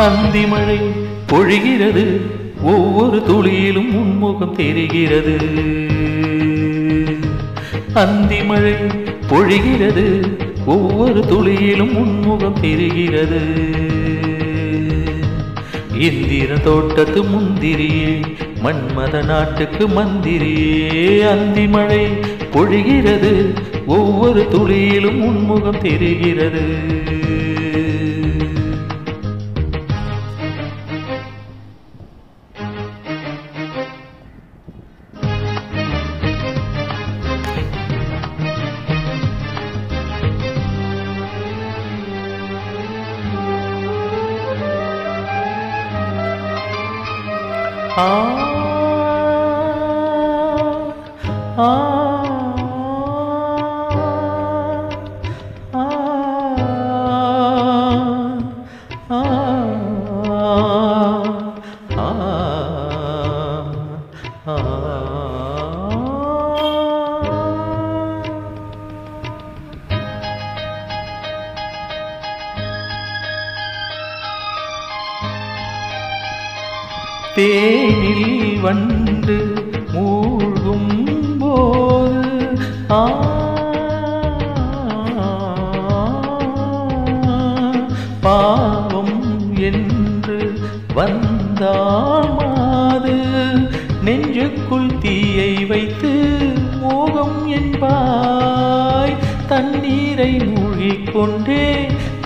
அந்தி மழை பொழிகிறது. ஒவ்வொரு துளியிலும் உன்முகம் தெரிகிறது. அந்தி மழை பொழிகிறது. ஒவ்வொரு துளியிலும் உன்முகம் தெரிகிறது. இந்திர தோட்டத்து முந்திரியே மன்மத நாட்டுக்கு மந்திரியே. அந்தி மழை பொழிகிறது. ஒவ்வொரு துளியிலும் உன்முகம் தெரிகிறது. ஆ தேனில் வண்டு மூழ்கும் போது ஆ பாவம் என்று வந்தாமாது நெஞ்சுக்குள் தீயை வைத்து மோகம் என்பாய் தண்ணீரை மூழ்கிக் கொண்டே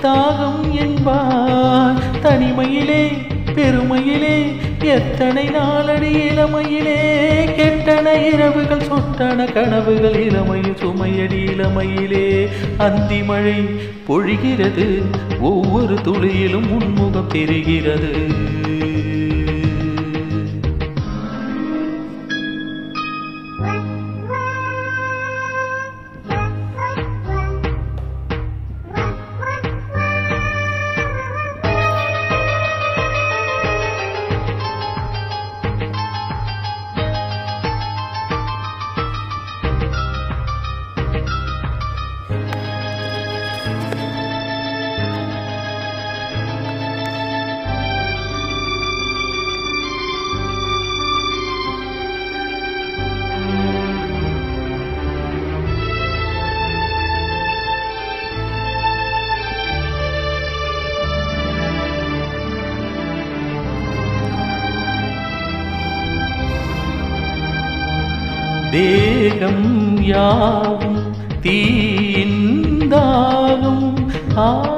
தாகம் என்பாய் தனிமையிலே பெருமையிலே எத்தனை நாளடி இளமையிலே கெட்டன இரவுகள் சொட்டன கனவுகள் இளமையில் சுமையடி இளமையிலே. அந்தி மழை பொழிகிறது ஒவ்வொரு துளியிலும் உன்முகம் தெரிகிறது தேகம் யாவும் தீந்தாகும் ஆ.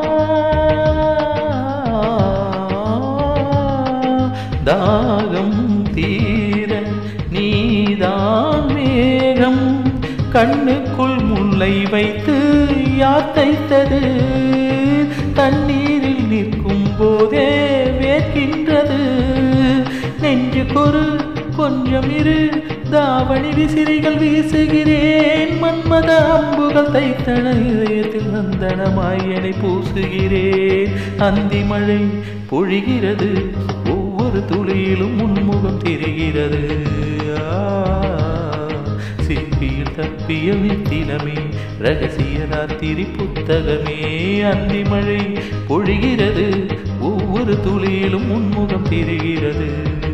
தாகம் தீர நீதான் மேகம். கண்ணுக்குள் முல்லை வைத்து யார் தைத்தது தண்ணீரில் நிற்கும் போதே வேர்க்கின்றது. நெஞ்சுக்கொரு கொஞ்சம் இரு தாவணி விசிறிகள் வீசுகிறேன். மன்மத அம்புகள் தைத்தன இதயத்தில் நந்தனமாய் என்னை பூசுகிறேன். அந்தி மழை பொழிகிறது ஒவ்வொரு துளியிலும் உன்முகம் தெரிகிறது. ஆ, சிப்பியில் தப்பிய வித்தினமே ரகசிய ராத்திரி புத்தகமே. அந்தி மழை பொழிகிறது ஒவ்வொரு துளியிலும் உன்முகம் தெரிகிறது.